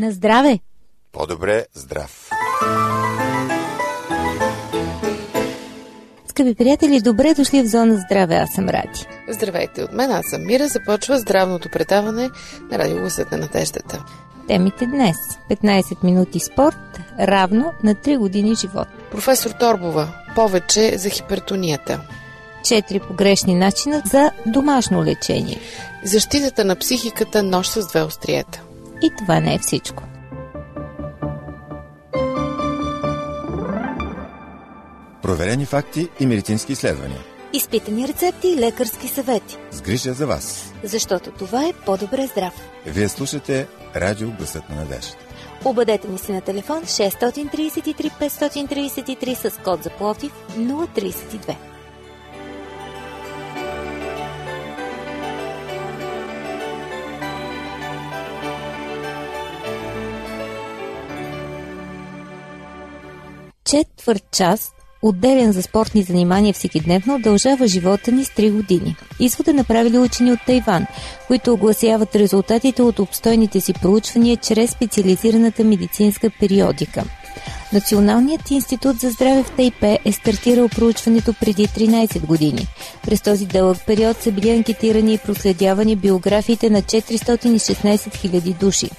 На здраве! По-добре здрав! Скъпи приятели, добре дошли в Зона Здраве, аз съм Ради. Здравейте от мен, аз съм Мира. Започва здравното предаване на Радио Гласът на надеждата. Темите днес 15 минути спорт, равно на 3 години живот. Професор Торбова, повече за хипертонията. Четири погрешни начина за домашно лечение. Защитата на психиката нож с две остриета. И това не е всичко. Проверени факти и медицински изследвания. Изпитани рецепти и лекарски съвети. С грижа за вас. Защото това е по-добре здрав. Вие слушате Радио Гласът на надеждата. Обадете ни се на телефон 633 533 с код за Плотив 032. Четвърт час отделен за спортни занимания всекидневно, удължава живота ни с 3 години. Извода направили учени от Тайван, които огласяват резултатите от обстойните си проучвания чрез специализираната медицинска периодика. Националният институт за здраве в Тайпе е стартирал проучването преди 13 години. През този дълъг период са били анкетирани и проследявани биографиите на 416 000 души.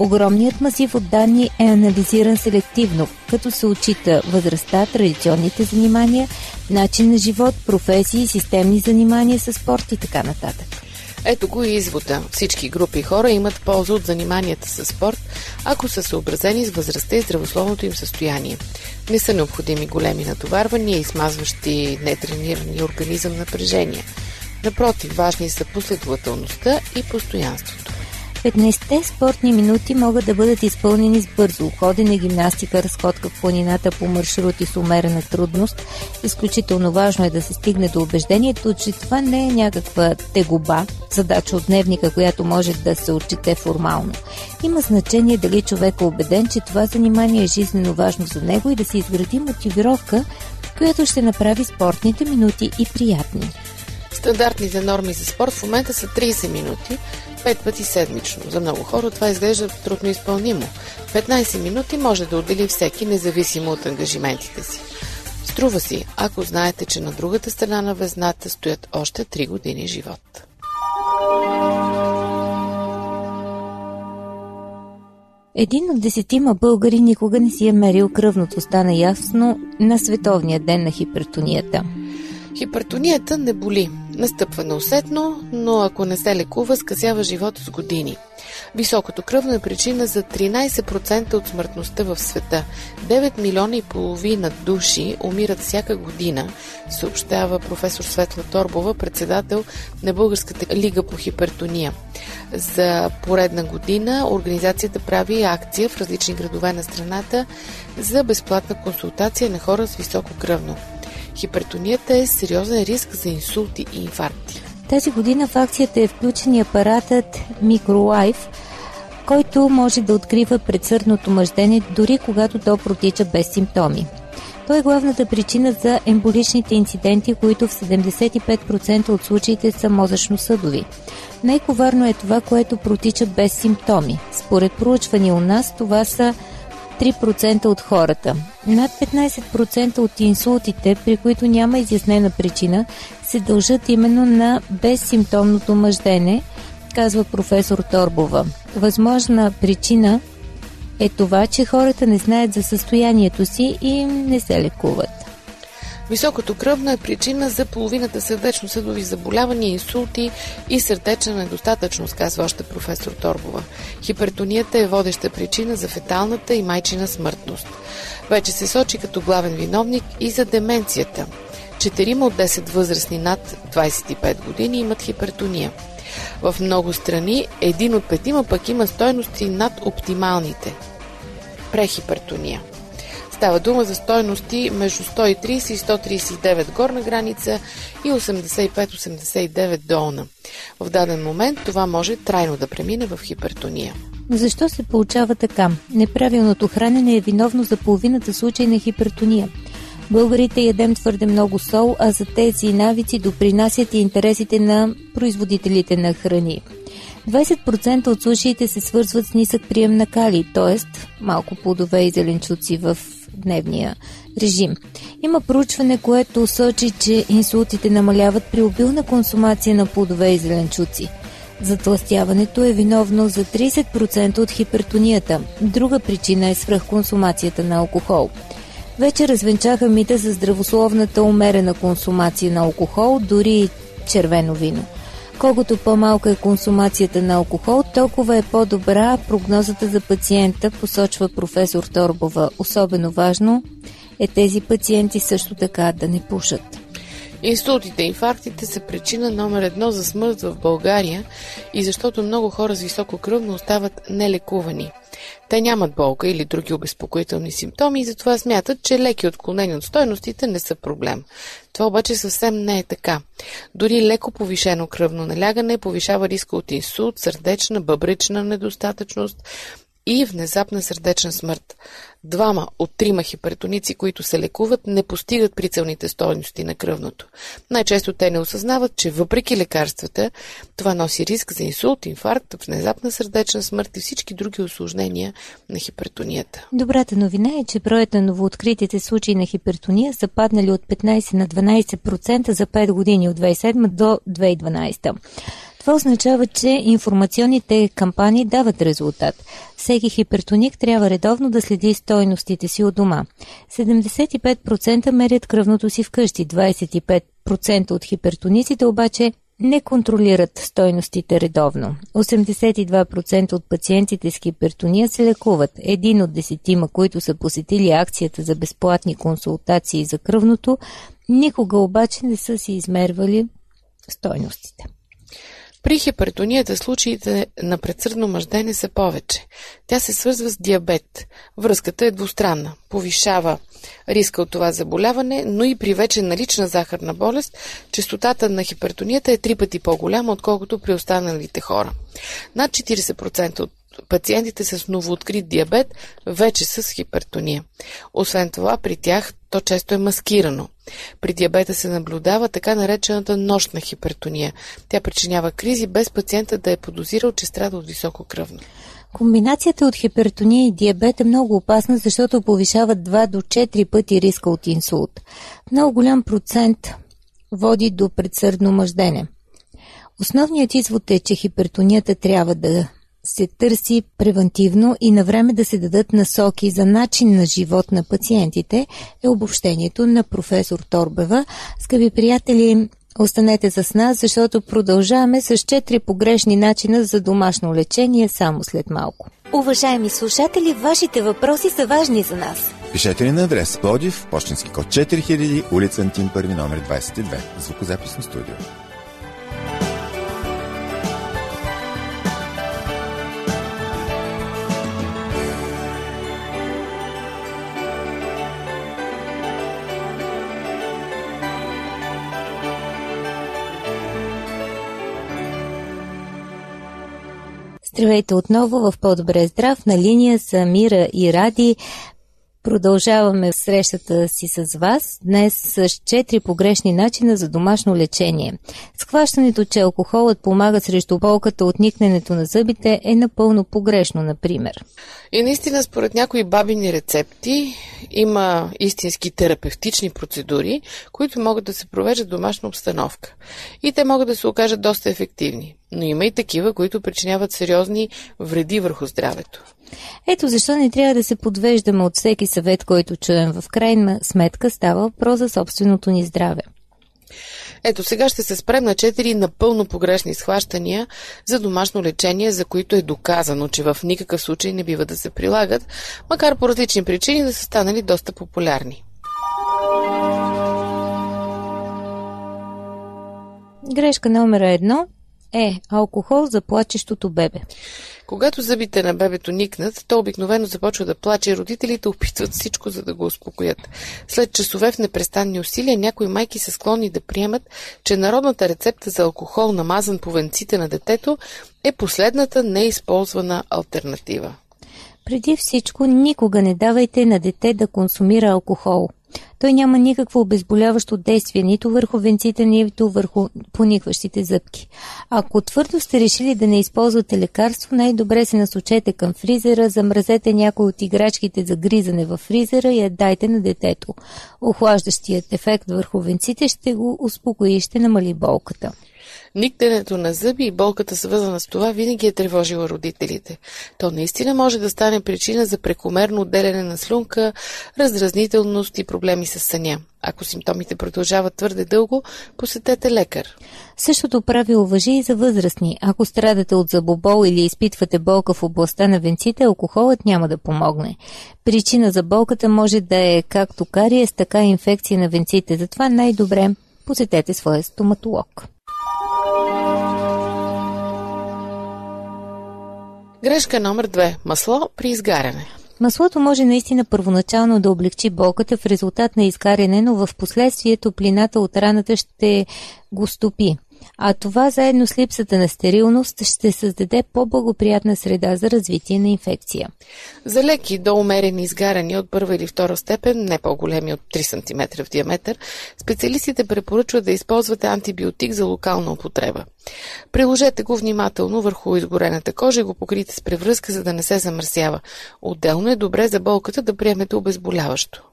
Огромният масив от данни е анализиран селективно, като се отчита възрастта, традиционните занимания, начин на живот, професии, системни занимания с спорт и така нататък. Ето го и извода. Всички групи хора имат полза от заниманията с спорт, ако са съобразени с възрастта и здравословното им състояние. Не са необходими големи натоварвания и смазващи нетренирани организъм напрежения. Напротив, важни са последователността и постоянството. 15-те спортни минути могат да бъдат изпълнени с бързо ходене, гимнастика, разходка в планината по маршрути с умерена трудност. Изключително важно е да се стигне до убеждението, че това не е някаква тегоба, задача от дневника, която може да се отчете формално. Има значение дали човек е убеден, че това занимание е жизненно важно за него и да се изгради мотивировка, която ще направи спортните минути и приятни. Стандартните норми за спорт в момента са 30 минути, 5 пъти седмично. За много хора това изглежда трудно изпълнимо. 15 минути може да отдели всеки, независимо от ангажиментите си. Струва си, ако знаете, че на другата страна на везната стоят още 3 години живот. Един от десетима българи никога не си е мерил кръвното, стана ясно на Световния ден на хипертонията. Хипертонията не боли. Настъпва неусетно, но ако не се лекува, скъсява живота с години. Високото кръвно е причина за 13% от смъртността в света. 9 милиона и половина души умират всяка година, съобщава професор Светла Торбова, председател на Българската лига по хипертония. За поредна година организацията прави акция в различни градове на страната за безплатна консултация на хора с високо кръвно. Хипертонията е сериозен риск за инсулти и инфаркти. Тази година в акцията е включен и апаратът MicroLife, който може да открива предсърдното мъждене дори когато то протича без симптоми. Той е главната причина за емболичните инциденти, които в 75% от случаите са мозъчно-съдови. Най-коварно е това, което протича без симптоми. Според проучвания у нас това са 3% от хората. Над 15% от инсултите, при които няма изяснена причина, се дължат именно на безсимптомното мъждене, казва професор Торбова. Възможна причина е това, че хората не знаят за състоянието си и не се лекуват. Високото кръвно е причина за половината сърдечно-съдови заболявания, инсулти и сърдечна недостатъчност, казва още професор Торбова. Хипертонията е водеща причина за феталната и майчина смъртност. Вече се сочи като главен виновник и за деменцията. Четирима от 10 възрастни над 25 години имат хипертония. В много страни един от петима пък има стойности над оптималните. Прехипертония. Става дума за стойности между 130 и 139 горна граница и 85-89 долна. В даден момент това може трайно да премине в хипертония. Защо се получава така? Неправилното хранене е виновно за половината случаи на хипертония. Българите ядем твърде много сол, а за тези навици допринасят и интересите на производителите на храни. 20% от случаите се свързват с нисък прием на кали, т.е. малко плодове и зеленчуци в дневния режим. Има проучване, което сочи, че инсултите намаляват при обилна консумация на плодове и зеленчуци. Затластяването е виновно за 30% от хипертонията. Друга причина е свръхконсумацията на алкохол. Вече развенчаха мита за здравословната умерена консумация на алкохол, дори и червено вино. Колкото по-малка е консумацията на алкохол, толкова е по-добра прогнозата за пациента, посочва професор Торбова. Особено важно е тези пациенти също така да не пушат. Инсултите и инфарктите са причина номер едно за смърт в България и защото много хора с високо кръвно остават нелекувани. Те нямат болка или други обезпокоителни симптоми и затова смятат, че леки отклонения от стойностите не са проблем. Това обаче съвсем не е така. Дори леко повишено кръвно налягане повишава риска от инсулт, сърдечна, бъбречна недостатъчност, и внезапна сърдечна смърт. Двама от трима хипертоници, които се лекуват, не постигат прицелните стойности на кръвното. Най-често те не осъзнават, че въпреки лекарствата, това носи риск за инсулт, инфаркт, внезапна сърдечна смърт и всички други осложнения на хипертонията. Добрата новина е, че броят на новооткритите случаи на хипертония са паднали от 15 на 12% за 5 години от 2007 до 2012. Това означава, че информационните кампании дават резултат. Всеки хипертоник трябва редовно да следи стойностите си от дома. 75% мерят кръвното си вкъщи, 25% от хипертониците обаче не контролират стойностите редовно. 82% от пациентите с хипертония се лекуват. Един от десетима, които са посетили акцията за безплатни консултации за кръвното, никога обаче не са си измервали стойностите. При хипертонията случаите на предсърдно мъждене са повече. Тя се свързва с диабет. Връзката е двустранна. Повишава риска от това заболяване, но и при вече налична захарна болест, частотата на хипертонията е три пъти по-голяма, отколкото при останалите хора. Над 40% от пациентите с новооткрит диабет вече с хипертония. Освен това, при тях то често е маскирано. При диабета се наблюдава така наречената нощна хипертония. Тя причинява кризи без пациента да е подозирал, че страда от високо кръвно. Комбинацията от хипертония и диабет е много опасна, защото повишава 2 до 4 пъти риска от инсулт. Много голям процент води до предсърдно мъждене. Основният извод е, че хипертонията трябва да се търси превентивно и на време да се дадат насоки за начин на живот на пациентите е обобщението на професор Торбева. Скъпи приятели, останете с нас, защото продължаваме с 4 погрешни начина за домашно лечение само след малко. Уважаеми слушатели, вашите въпроси са важни за нас. Пишете ни на адрес Плодив, почтенски код 4000, улица Антим, първи номер 22, звукозаписно студио. Здравейте отново в По-добре здрав. На линия са Мира и Ради. Продължаваме срещата си с вас днес с 4 погрешни начина за домашно лечение. Схващането, че алкохолът помага срещу болката от никненето на зъбите е напълно погрешно, например. И наистина, според някои бабини рецепти, има истински терапевтични процедури, които могат да се провеждат в домашна обстановка. И те могат да се окажат доста ефективни. Но има и такива, които причиняват сериозни вреди върху здравето. Ето защо не трябва да се подвеждаме от всеки съвет, който чуем. В крайна сметка става въпрос за собственото ни здраве. Ето сега ще се спрем на четири напълно погрешни схващания за домашно лечение, за които е доказано, че в никакъв случай не бива да се прилагат, макар по различни причини да са станали доста популярни. Грешка номер едно е алкохол за плачещото бебе. Когато зъбите на бебето никнат, то обикновено започва да плаче и родителите опитват всичко, за да го успокоят. След часове в непрестанни усилия, някои майки са склонни да приемат, че народната рецепта за алкохол, намазан по венците на детето, е последната неизползвана альтернатива. Преди всичко, никога не давайте на дете да консумира алкохол – Той няма никакво обезболяващо действие нито върху венците, нито върху поникващите зъбки. Ако твърдо сте решили да не използвате лекарство, най-добре се насочете към фризера, замразете някой от играчките за гризане във фризера и я дайте на детето. Охлаждащият ефект върху венците ще го успокои и ще намали болката. Никтенето на зъби и болката свързана с това винаги е тревожила родителите. То наистина може да стане причина за прекомерно отделяне на слюнка, раздразнителност и проблеми с съня. Ако симптомите продължават твърде дълго, посетете лекар. Същото правило въжи и за възрастни. Ако страдате от забобол или изпитвате болка в областта на венците, алкохолът няма да помогне. Причина за болката може да е както кариес, така и инфекция на венците. Затова най-добре посетете своя стоматолог. Грешка номер 2. Масло при изгаряне. Маслото може наистина първоначално да облегчи болката в резултат на изгаряне, но в последствие топлината от раната ще го стопи а това заедно с липсата на стерилност ще създаде по-благоприятна среда за развитие на инфекция. За леки до умерени изгаряния от първа или втора степен, не по-големи от 3 см в диаметър, специалистите препоръчват да използвате антибиотик за локална употреба. Приложете го внимателно върху изгорената кожа и го покрите с превръзка, за да не се замърсява. Отделно е добре за болката да приемете обезболяващо.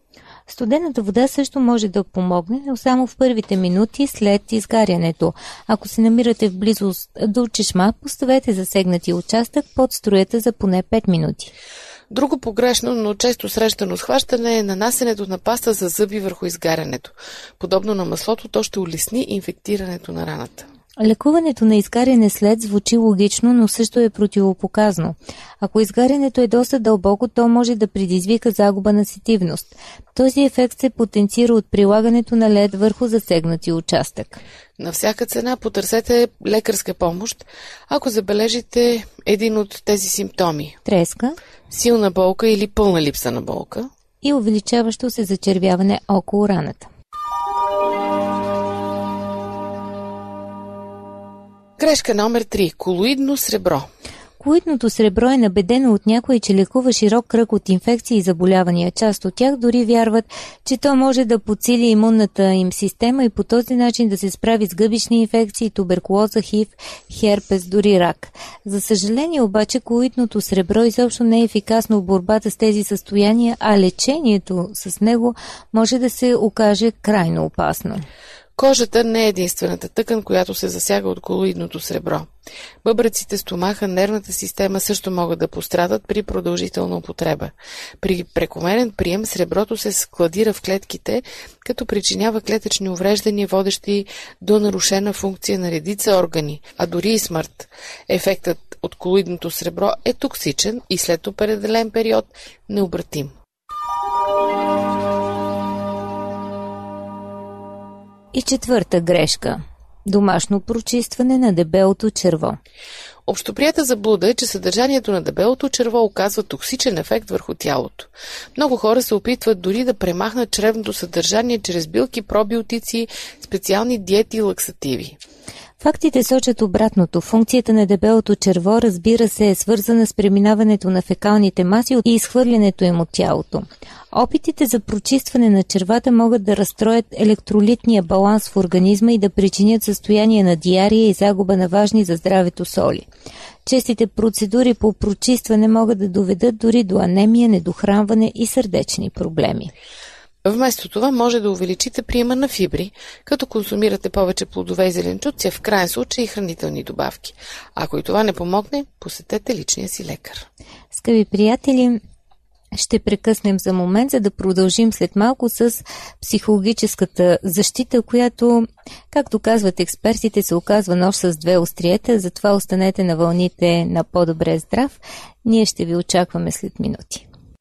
Студената вода също може да помогне, но само в първите минути след изгарянето. Ако се намирате в близост до чешма, поставете засегнати участък под строята за поне 5 минути. Друго погрешно, но често срещано схващане е нанасенето на паста за зъби върху изгарянето. Подобно на маслото, то ще улесни инфектирането на раната. Лекуването на изгаряне след звучи логично, но също е противопоказно. Ако изгарянето е доста дълбоко, то може да предизвика загуба на сетивност. Този ефект се потенцира от прилагането на лед върху засегнати участък. На всяка цена потърсете лекарска помощ, ако забележите един от тези симптоми. Треска. Силна болка или пълна липса на болка. И увеличаващо се зачервяване около раната. Грешка номер 3. Колоидно сребро. Колоидното сребро е набедено от някои, че лекува широк кръг от инфекции и заболявания. Част от тях дори вярват, че то може да подсили имунната им система и по този начин да се справи с гъбични инфекции, туберкулоза, хив, херпес, дори рак. За съжаление обаче колоидното сребро изобщо не е ефикасно в борбата с тези състояния, а лечението с него може да се окаже крайно опасно. Кожата не е единствената тъкан, която се засяга от колоидното сребро. Бъбреците, стомаха, нервната система също могат да пострадат при продължителна употреба. При прекомерен прием среброто се складира в клетките, като причинява клетъчни увреждания, водещи до нарушена функция на редица органи, а дори и смърт. Ефектът от колоидното сребро е токсичен и след определен период необратим. И четвърта грешка – домашно прочистване на дебелото черво. Общоприята заблуда е, че съдържанието на дебелото черво оказва токсичен ефект върху тялото. Много хора се опитват дори да премахнат чревното съдържание чрез билки, пробиотици, специални диети и лаксативи. Фактите сочат обратното. Функцията на дебелото черво, разбира се, е свързана с преминаването на фекалните маси и изхвърлянето им от тялото. Опитите за прочистване на червата могат да разстроят електролитния баланс в организма и да причинят състояние на диария и загуба на важни за здравето соли. Честите процедури по прочистване могат да доведат дори до анемия, недохранване и сърдечни проблеми. Вместо това може да увеличите приема на фибри, като консумирате повече плодове и зеленчуци, в крайен случай и хранителни добавки. Ако и това не помогне, посетете личния си лекар. Скъпи приятели, ще прекъснем за момент, за да продължим след малко с психологическата защита, която, както казват експертите, се оказва нож с две остриета, затова останете на вълните на по-добре здрав. Ние ще ви очакваме след минути.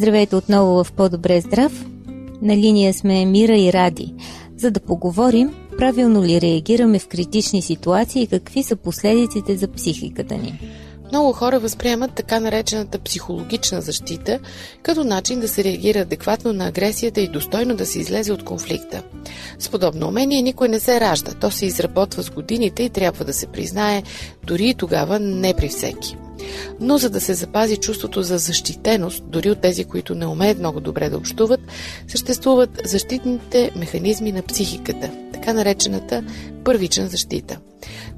Здравейте отново в По-добре здрав. На линия сме Мира и Ради, за да поговорим правилно ли реагираме в критични ситуации и какви са последиците за психиката ни. Много хора възприемат така наречената психологична защита като начин да се реагира адекватно на агресията и достойно да се излезе от конфликта. С подобно умение никой не се ражда, то се изработва с годините и трябва да се признае дори и тогава не при всеки. Но за да се запази чувството за защитеност, дори от тези, които не умеят много добре да общуват, съществуват защитните механизми на психиката, така наречената първична защита.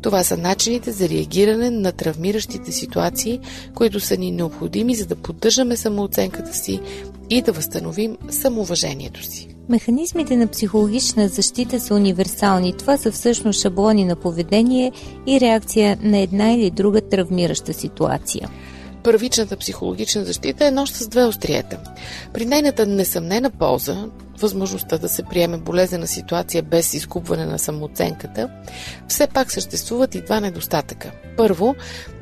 Това са начините за реагиране на травмиращите ситуации, които са ни необходими, за да поддържаме самооценката си и да възстановим самоуважението си. Механизмите на психологична защита са универсални. Това са всъщност шаблони на поведение и реакция на една или друга травмираща ситуация. Първичната психологична защита е нощ с две остриета. При нейната несъмнена полза, възможността да се приеме болезнена ситуация без изкупване на самооценката, все пак съществуват и два недостатъка. Първо,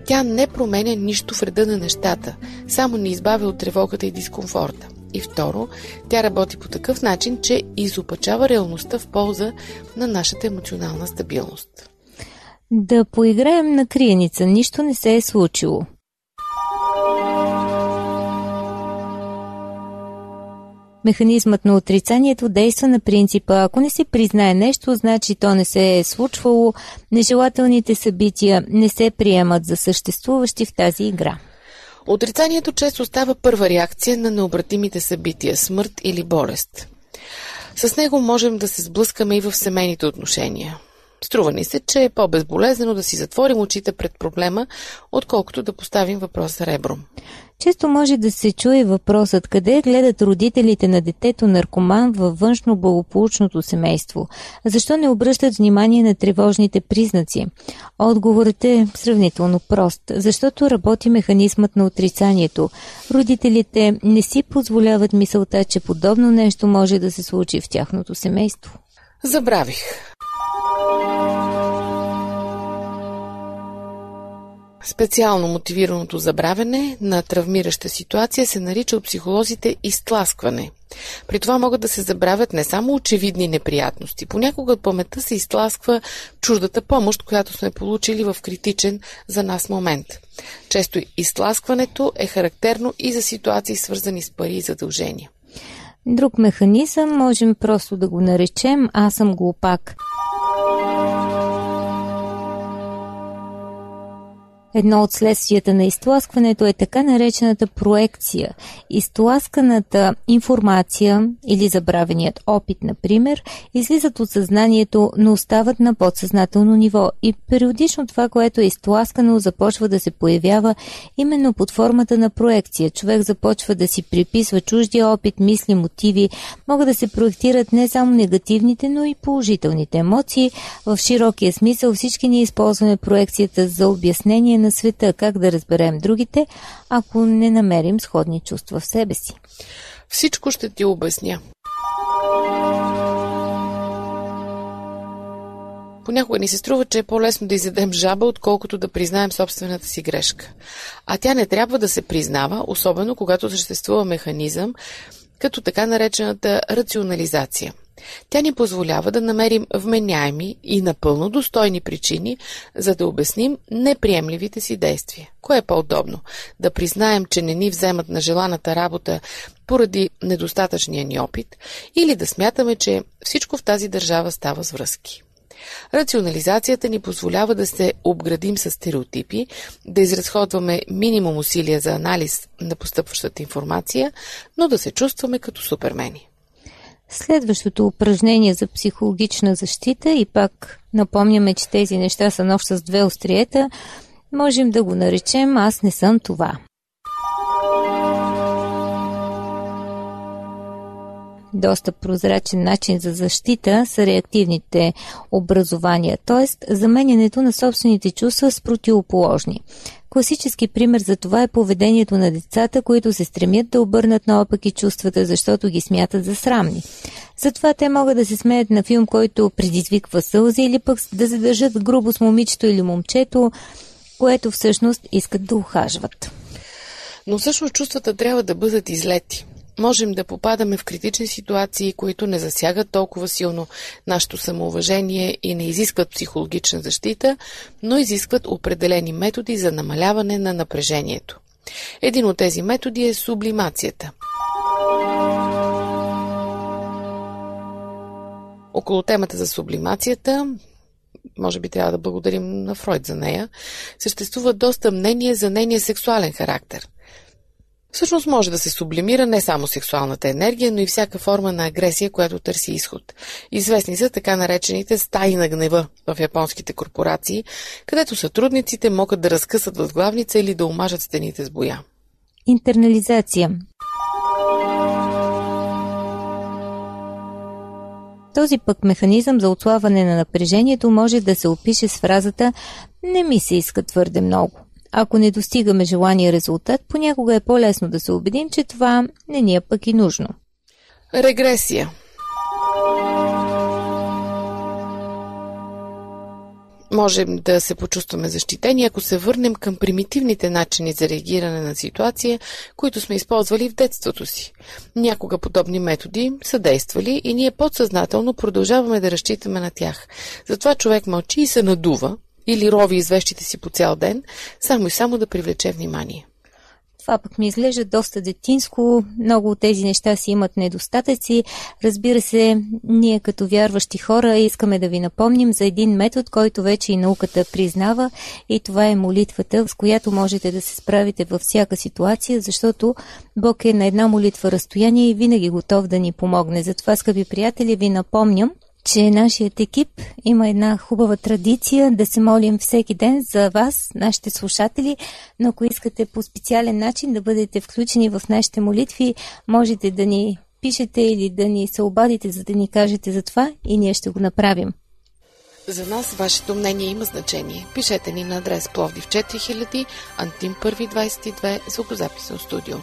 тя не променя нищо в реда на нещата, само ни избавя от тревогата и дискомфорта. И второ, тя работи по такъв начин, че изопачава реалността в полза на нашата емоционална стабилност. Да поиграем на криеница. Нищо не се е случило. Механизмът на отрицанието действа на принципа ако не се признае нещо, значи то не се е случвало, нежелателните събития не се приемат за съществуващи в тази игра. Отрицанието често става първа реакция на необратимите събития – смърт или болест. С него можем да се сблъскаме и в семейните отношения. Струва ни се, че е по-безболезнено да си затворим очите пред проблема, отколкото да поставим въпроса ребром. Често може да се чуе въпросът къде гледат родителите на детето наркоман във външно благополучното семейство. Защо не обръщат внимание на тревожните признаци? Отговорът е сравнително прост. Защото работи механизмът на отрицанието. Родителите не си позволяват мисълта, че подобно нещо може да се случи в тяхното семейство. Забравих. Специално мотивираното забравяне на травмираща ситуация се нарича от психолозите изтласкване. При това могат да се забравят не само очевидни неприятности. Понякога от паметта се изтласква чуждата помощ, която сме получили в критичен за нас момент. Често изтласкването е характерно и за ситуации свързани с пари и задължения. Друг механизъм можем просто да го наречем аз съм глупак. Едно от следствията на изтласкването е така наречената проекция. Изтласканата информация или забравеният опит, например, излизат от съзнанието, но остават на подсъзнателно ниво и периодично това, което е изтласкано, започва да се появява именно под формата на проекция. Човек започва да си приписва чуждия опит, мисли, мотиви. Могат да се проектират не само негативните, но и положителните емоции. В широкия смисъл всички ние използваме проекцията за обяснение на света, как да разберем другите, ако не намерим сходни чувства в себе си. Всичко ще ти обясня. Понякога ни се струва, че е по-лесно да изядем жаба, отколкото да признаем собствената си грешка. А тя не трябва да се признава, особено когато съществува механизъм, като така наречената рационализация – тя ни позволява да намерим вменяеми и напълно достойни причини, за да обясним неприемливите си действия. Кое е по-удобно? Да признаем, че не ни вземат на желаната работа поради недостатъчния ни опит или да смятаме, че всичко в тази държава става с връзки. Рационализацията ни позволява да се обградим с стереотипи, да изразходваме минимум усилия за анализ на постъпващата информация, но да се чувстваме като супермени. Следващото упражнение за психологична защита и пак напомняме, че тези неща са нощ с две остриета, можем да го наречем Аз не съм това. доста прозрачен начин за защита са реактивните образования, т.е. заменянето на собствените чувства с противоположни. Класически пример за това е поведението на децата, които се стремят да обърнат наопаки чувствата, защото ги смятат за срамни. Затова те могат да се смеят на филм, който предизвиква сълзи или пък да задържат грубо с момичето или момчето, което всъщност искат да ухажват. Но всъщност чувствата трябва да бъдат излети. Можем да попадаме в критични ситуации, които не засягат толкова силно нашето самоуважение и не изискват психологична защита, но изискват определени методи за намаляване на напрежението. Един от тези методи е сублимацията. Около темата за сублимацията може би трябва да благодарим на Фройд за нея, съществува доста мнение за нейния сексуален характер. Всъщност може да се сублимира не само сексуалната енергия, но и всяка форма на агресия, която търси изход. Известни са така наречените стаи на гнева в японските корпорации, където сътрудниците могат да разкъсат възглавница или да омажат стените с боя. Интернализация Този пък механизъм за отслабване на напрежението може да се опише с фразата «Не ми се иска твърде много». Ако не достигаме желания резултат, понякога е по-лесно да се убедим, че това не ни е пък и нужно. Регресия можем да се почувстваме защитени, ако се върнем към примитивните начини за реагиране на ситуация, които сме използвали в детството си. Някога подобни методи са действали и ние подсъзнателно продължаваме да разчитаме на тях. Затова човек мълчи и се надува или рови извещите си по цял ден, само и само да привлече внимание. Това пък ми изглежда доста детинско. Много от тези неща си имат недостатъци. Разбира се, ние като вярващи хора искаме да ви напомним за един метод, който вече и науката признава и това е молитвата, с която можете да се справите във всяка ситуация, защото Бог е на една молитва разстояние и винаги готов да ни помогне. Затова, скъпи приятели, ви напомням, че нашият екип има една хубава традиция да се молим всеки ден за вас, нашите слушатели, но ако искате по специален начин да бъдете включени в нашите молитви, можете да ни пишете или да ни се обадите, за да ни кажете за това и ние ще го направим. За нас вашето мнение има значение. Пишете ни на адрес Пловдив 4000, Антим 1 22, звукозаписно студио.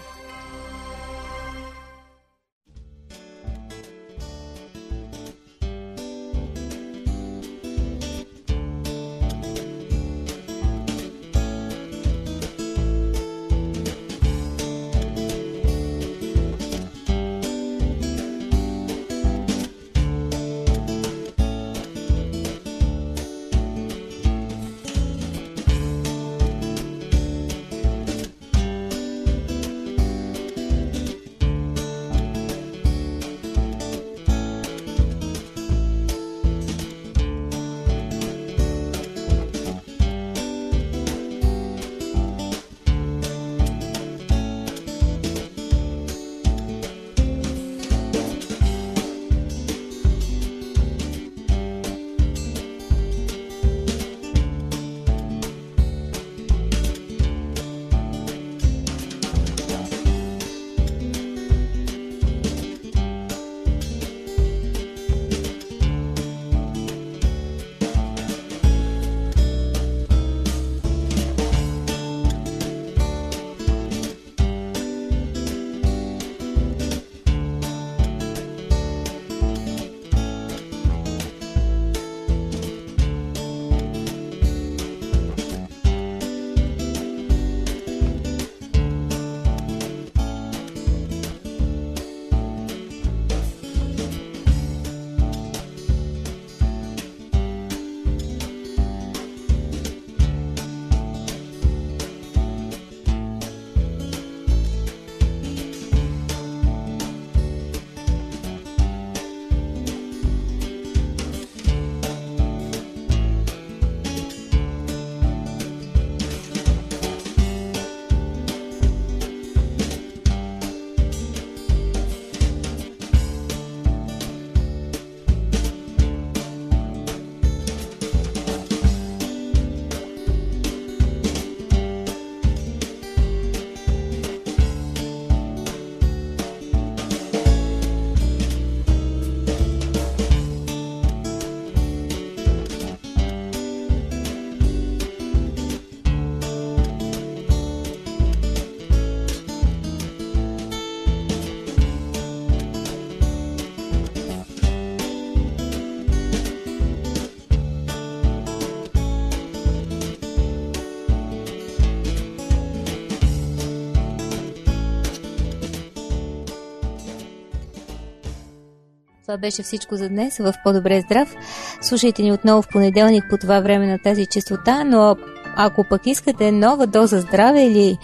Беше всичко за днес в По-добре здрав. Слушайте ни отново в понеделник по това време на тази частота, но ако пък искате нова доза здраве или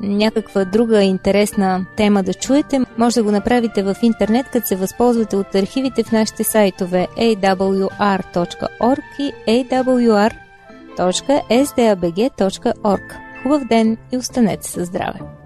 някаква друга интересна тема да чуете, може да го направите в интернет, като се възползвате от архивите в нашите сайтове awr.org и awr.sdabg.org. Хубав ден и останете със здраве!